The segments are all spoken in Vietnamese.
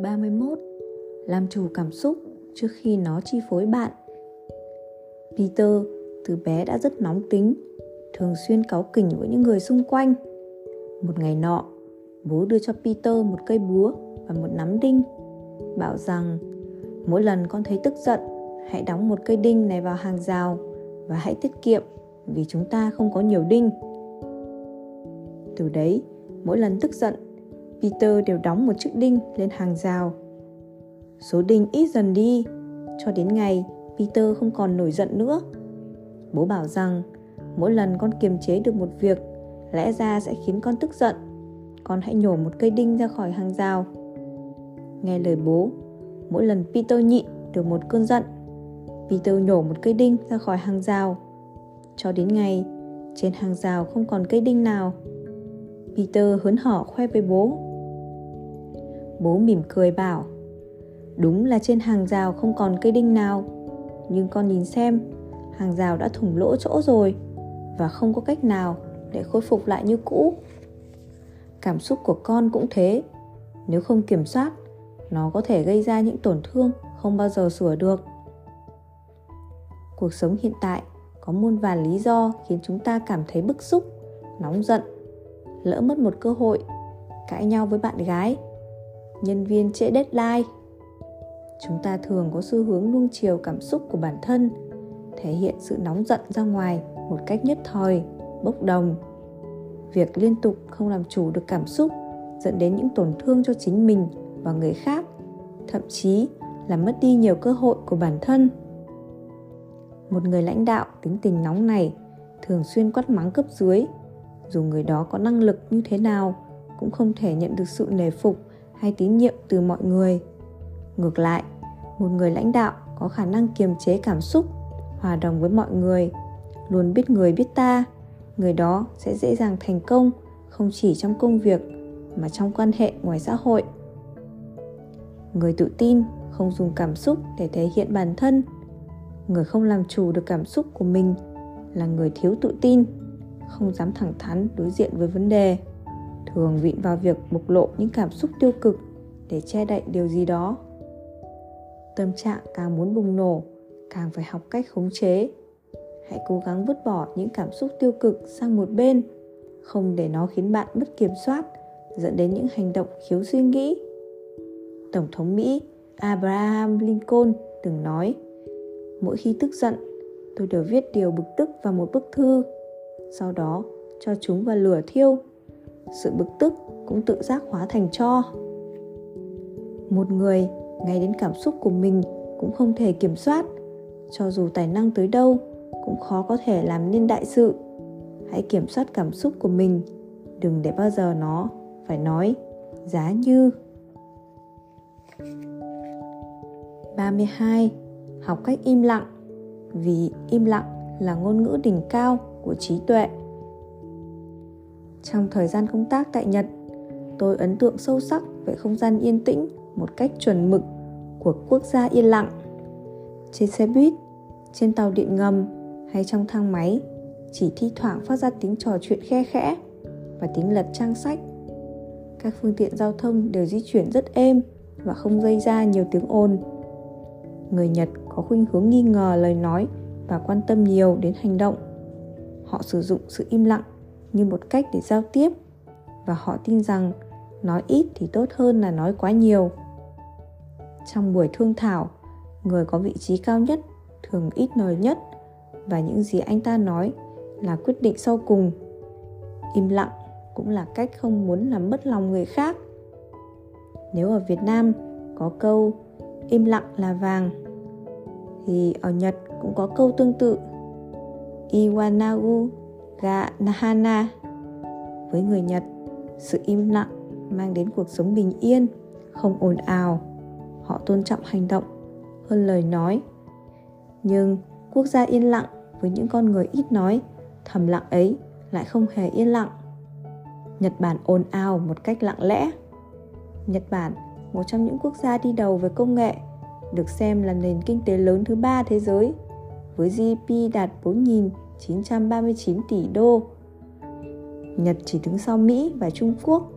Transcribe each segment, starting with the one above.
31. Làm chủ cảm xúc trước khi nó chi phối bạn Peter từ bé đã rất nóng tính, thường xuyên cáu kỉnh với những người xung quanh. Một ngày nọ, bố đưa cho Peter một cây búa và một nắm đinh, bảo rằng mỗi lần con thấy tức giận, hãy đóng một cây đinh này vào hàng rào và hãy tiết kiệm vì chúng ta không có nhiều đinh. Từ đấy, mỗi lần tức giận, Peter đều đóng một chiếc đinh lên hàng rào. Số đinh ít dần đi, cho đến ngày Peter không còn nổi giận nữa. Bố bảo rằng mỗi lần con kiềm chế được một việc lẽ ra sẽ khiến con tức giận. Con hãy nhổ một cây đinh ra khỏi hàng rào. Nghe lời bố, mỗi lần Peter nhịn được một cơn giận, Peter nhổ một cây đinh ra khỏi hàng rào. Cho đến ngày, trên hàng rào không còn cây đinh nào. Peter hớn hở khoe với bố. Bố mỉm cười bảo, đúng là trên hàng rào không còn cây đinh nào nhưng con nhìn xem hàng rào đã thủng lỗ chỗ rồi và không có cách nào để khôi phục lại như cũ. Cảm xúc của con cũng thế nếu không kiểm soát nó có thể gây ra những tổn thương không bao giờ sửa được. Cuộc sống hiện tại có muôn vàn lý do khiến chúng ta cảm thấy bức xúc nóng giận lỡ mất một cơ hội cãi nhau với bạn gái nhân viên trễ deadline. Chúng ta thường có xu hướng nuông chiều cảm xúc của bản thân, thể hiện sự nóng giận ra ngoài một cách nhất thời, bốc đồng. Việc liên tục không làm chủ được cảm xúc dẫn đến những tổn thương cho chính mình và người khác, thậm chí là mất đi nhiều cơ hội của bản thân. Một người lãnh đạo tính tình nóng này thường xuyên quát mắng cấp dưới, dù người đó có năng lực như thế nào cũng không thể nhận được sự nề phục hay tín nhiệm từ mọi người. Ngược lại, một người lãnh đạo có khả năng kiềm chế cảm xúc, hòa đồng với mọi người, luôn biết người biết ta, người đó sẽ dễ dàng thành công không chỉ trong công việc mà trong quan hệ ngoài xã hội. Người tự tin không dùng cảm xúc để thể hiện bản thân. Người không làm chủ được cảm xúc của mình là người thiếu tự tin, không dám thẳng thắn đối diện với vấn đề thường vịn vào việc bộc lộ những cảm xúc tiêu cực để che đậy điều gì đó. Tâm trạng càng muốn bùng nổ, càng phải học cách khống chế. Hãy cố gắng vứt bỏ những cảm xúc tiêu cực sang một bên, không để nó khiến bạn mất kiểm soát, dẫn đến những hành động khiếu suy nghĩ. Tổng thống mỹ abraham lincoln từng nói, mỗi khi tức giận, tôi đều viết điều bực tức vào một bức thư, sau đó cho chúng vào lửa thiêu sự bực tức cũng tự giác hóa thành cho. Một người ngay đến cảm xúc của mình cũng không thể kiểm soát, cho dù tài năng tới đâu cũng khó có thể làm nên đại sự. Hãy kiểm soát cảm xúc của mình, đừng để bao giờ nó phải nói giá như. 32. Học cách im lặng. Vì im lặng là ngôn ngữ đỉnh cao của trí tuệ. Trong thời gian công tác tại Nhật, tôi ấn tượng sâu sắc về không gian yên tĩnh một cách chuẩn mực của quốc gia yên lặng. Trên xe buýt trên tàu điện ngầm hay trong thang máy chỉ thi thoảng phát ra tiếng trò chuyện khe khẽ và tiếng lật trang sách. Các phương tiện giao thông đều di chuyển rất êm và không gây ra nhiều tiếng ồn. Người nhật có khuynh hướng nghi ngờ lời nói và quan tâm nhiều đến hành động. Họ sử dụng sự im lặng như một cách để giao tiếp. Và họ tin rằng nói ít thì tốt hơn là nói quá nhiều. Trong buổi thương thảo, người có vị trí cao nhất thường ít lời nhất. Và những gì anh ta nói là quyết định sau cùng. Im lặng cũng là cách không muốn làm mất lòng người khác. Nếu ở việt nam có câu im lặng là vàng thì ở nhật cũng có câu tương tự. Iwanagu ga nahana với người nhật. Sự im lặng mang đến cuộc sống bình yên, không ồn ào. Họ tôn trọng hành động hơn lời nói. Nhưng quốc gia yên lặng với những con người ít nói, thầm lặng ấy lại không hề yên lặng. Nhật bản ồn ào một cách lặng lẽ. Nhật bản, một trong những quốc gia đi đầu về công nghệ, được xem là nền kinh tế lớn thứ ba thế giới. Với GDP đạt 4.939 tỷ đô. Nhật chỉ đứng sau Mỹ và Trung Quốc.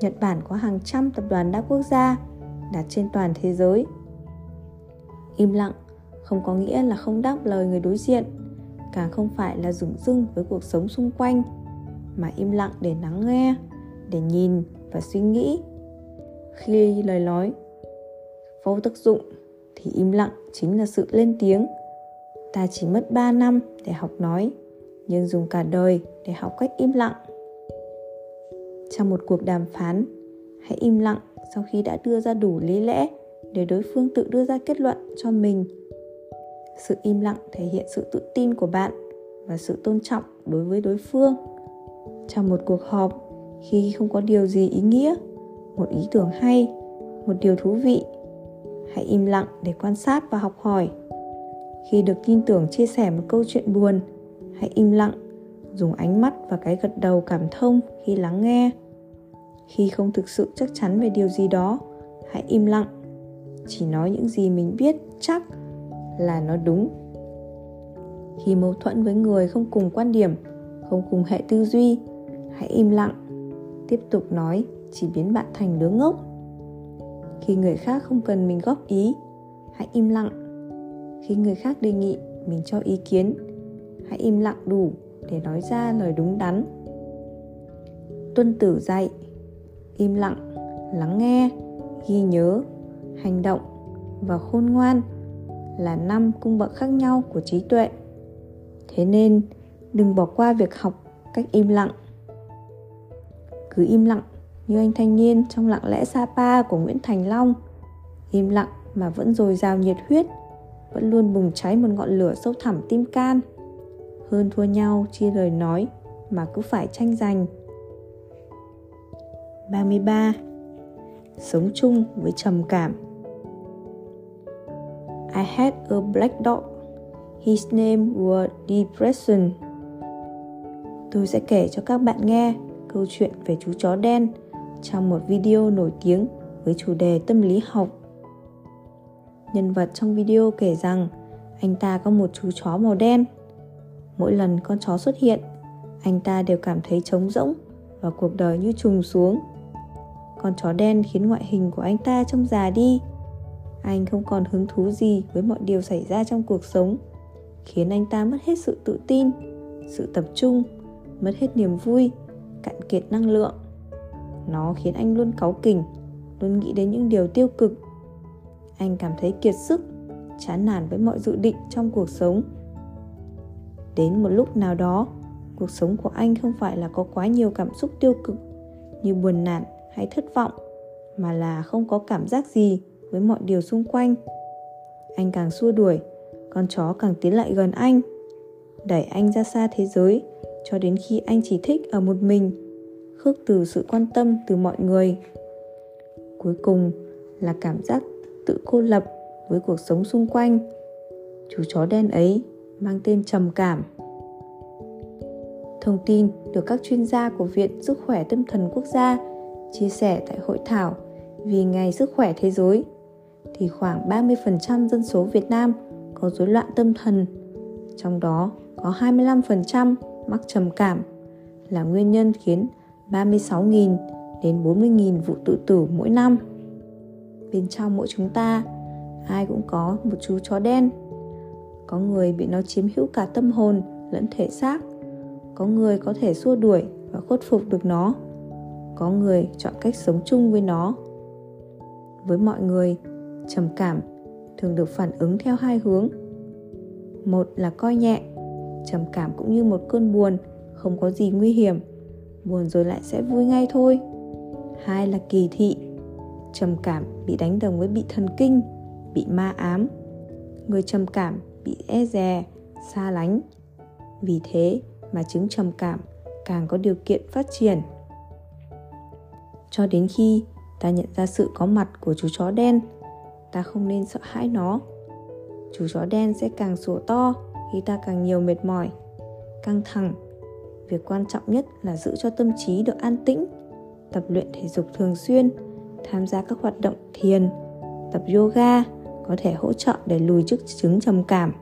Nhật Bản có hàng trăm tập đoàn đa quốc gia đặt trên toàn thế giới im lặng, không có nghĩa là không đáp lời người đối diện, càng không phải là dửng dưng với cuộc sống xung quanh, mà im lặng để lắng nghe, để nhìn và suy nghĩ khi lời nói vô tác dụng thì im lặng chính là sự lên tiếng ta chỉ mất 3 năm để học nói, nhưng dùng cả đời để học cách im lặng. Trong một cuộc đàm phán, hãy im lặng sau khi đã đưa ra đủ lý lẽ để đối phương tự đưa ra kết luận cho mình. Sự im lặng thể hiện sự tự tin của bạn và sự tôn trọng đối với đối phương. Trong một cuộc họp, khi không có điều gì ý nghĩa, một ý tưởng hay, một điều thú vị, hãy im lặng để quan sát và học hỏi khi được tin tưởng chia sẻ một câu chuyện buồn, hãy im lặng, dùng ánh mắt và cái gật đầu cảm thông khi lắng nghe. Khi không thực sự chắc chắn về điều gì đó, hãy im lặng. Chỉ nói những gì mình biết chắc là nó đúng. Khi mâu thuẫn với người không cùng quan điểm, không cùng hệ tư duy, hãy im lặng, tiếp tục nói chỉ biến bạn thành đứa ngốc. Khi người khác không cần mình góp ý, hãy im lặng khi người khác đề nghị mình cho ý kiến. Hãy im lặng đủ để nói ra lời đúng đắn. Tuân tử dạy, im lặng, lắng nghe, ghi nhớ, hành động và khôn ngoan là năm cung bậc khác nhau của trí tuệ. Thế nên, đừng bỏ qua việc học cách im lặng. Cứ im lặng như anh thanh niên trong lặng lẽ Sapa của Nguyễn Thành Long, im lặng mà vẫn dồi dào nhiệt huyết vẫn luôn bùng cháy một ngọn lửa sâu thẳm tim can hơn thua nhau, chia lời nói mà cứ phải tranh giành 33 Sống chung với trầm cảm I had a black dog. His name was Depression. Tôi sẽ kể cho các bạn nghe câu chuyện về chú chó đen trong một video nổi tiếng với chủ đề tâm lý học. Nhân vật trong video kể rằng anh ta có một chú chó màu đen. Mỗi lần con chó xuất hiện, anh ta đều cảm thấy trống rỗng và cuộc đời như trùng xuống. Con chó đen khiến ngoại hình của anh ta trông già đi anh không còn hứng thú gì với mọi điều xảy ra trong cuộc sống khiến anh ta mất hết sự tự tin sự tập trung mất hết niềm vui cạn kiệt năng lượng nó khiến anh luôn cáu kỉnh luôn nghĩ đến những điều tiêu cực anh cảm thấy kiệt sức, chán nản với mọi dự định trong cuộc sống. Đến một lúc nào đó, cuộc sống của anh không phải là có quá nhiều cảm xúc tiêu cực như buồn nản hay thất vọng, mà là không có cảm giác gì với mọi điều xung quanh. Anh càng xua đuổi, con chó càng tiến lại gần anh, đẩy anh ra xa thế giới cho đến khi anh chỉ thích ở một mình, khước từ sự quan tâm từ mọi người. Cuối cùng là cảm giác tự cô lập với cuộc sống xung quanh chú chó đen ấy mang tên trầm cảm thông tin được các chuyên gia của viện sức khỏe tâm thần quốc gia chia sẻ tại hội thảo vì ngày sức khỏe thế giới thì khoảng 30% dân số Việt Nam có rối loạn tâm thần, trong đó có 25% mắc trầm cảm là nguyên nhân khiến 36.000 đến 40.000 vụ tự tử mỗi năm. Bên trong mỗi chúng ta, ai cũng có một chú chó đen. Có người bị nó chiếm hữu cả tâm hồn lẫn thể xác. Có người có thể xua đuổi và khuất phục được nó. Có người chọn cách sống chung với nó. Với mọi người, trầm cảm thường được phản ứng theo hai hướng một là coi nhẹ trầm cảm cũng như một cơn buồn không có gì nguy hiểm buồn rồi lại sẽ vui ngay thôi hai là kỳ thị trầm cảm bị đánh đồng với bị thần kinh, bị ma ám. Người trầm cảm bị e dè, xa lánh. Vì thế mà chứng trầm cảm càng có điều kiện phát triển. Cho đến khi ta nhận ra sự có mặt của chú chó đen, ta không nên sợ hãi nó. Chú chó đen sẽ càng sủa to, khi ta càng nhiều mệt mỏi, căng thẳng. Việc quan trọng nhất là giữ cho tâm trí được an tĩnh, tập luyện thể dục thường xuyên tham gia các hoạt động thiền, tập yoga có thể hỗ trợ để lùi chức chứng trầm cảm.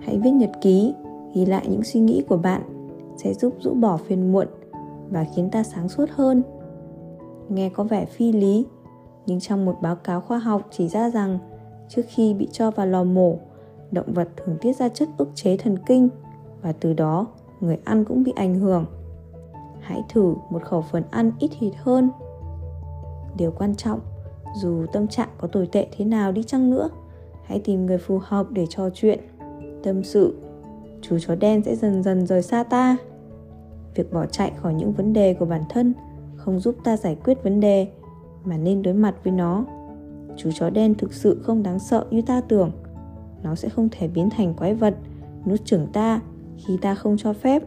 Hãy viết nhật ký, ghi lại những suy nghĩ của bạn sẽ giúp rũ bỏ phiền muộn và khiến ta sáng suốt hơn. Nghe có vẻ phi lý, nhưng trong một báo cáo khoa học chỉ ra rằng trước khi bị cho vào lò mổ, động vật thường tiết ra chất ức chế thần kinh và từ đó người ăn cũng bị ảnh hưởng. Hãy thử một khẩu phần ăn ít thịt hơn điều quan trọng. Dù tâm trạng có tồi tệ thế nào đi chăng nữa, hãy tìm người phù hợp để trò chuyện. Tâm sự, chú chó đen sẽ dần dần rời xa ta. Việc bỏ chạy khỏi những vấn đề của bản thân không giúp ta giải quyết vấn đề, mà nên đối mặt với nó. Chú chó đen thực sự không đáng sợ như ta tưởng. Nó sẽ không thể biến thành quái vật, nuốt chửng ta khi ta không cho phép.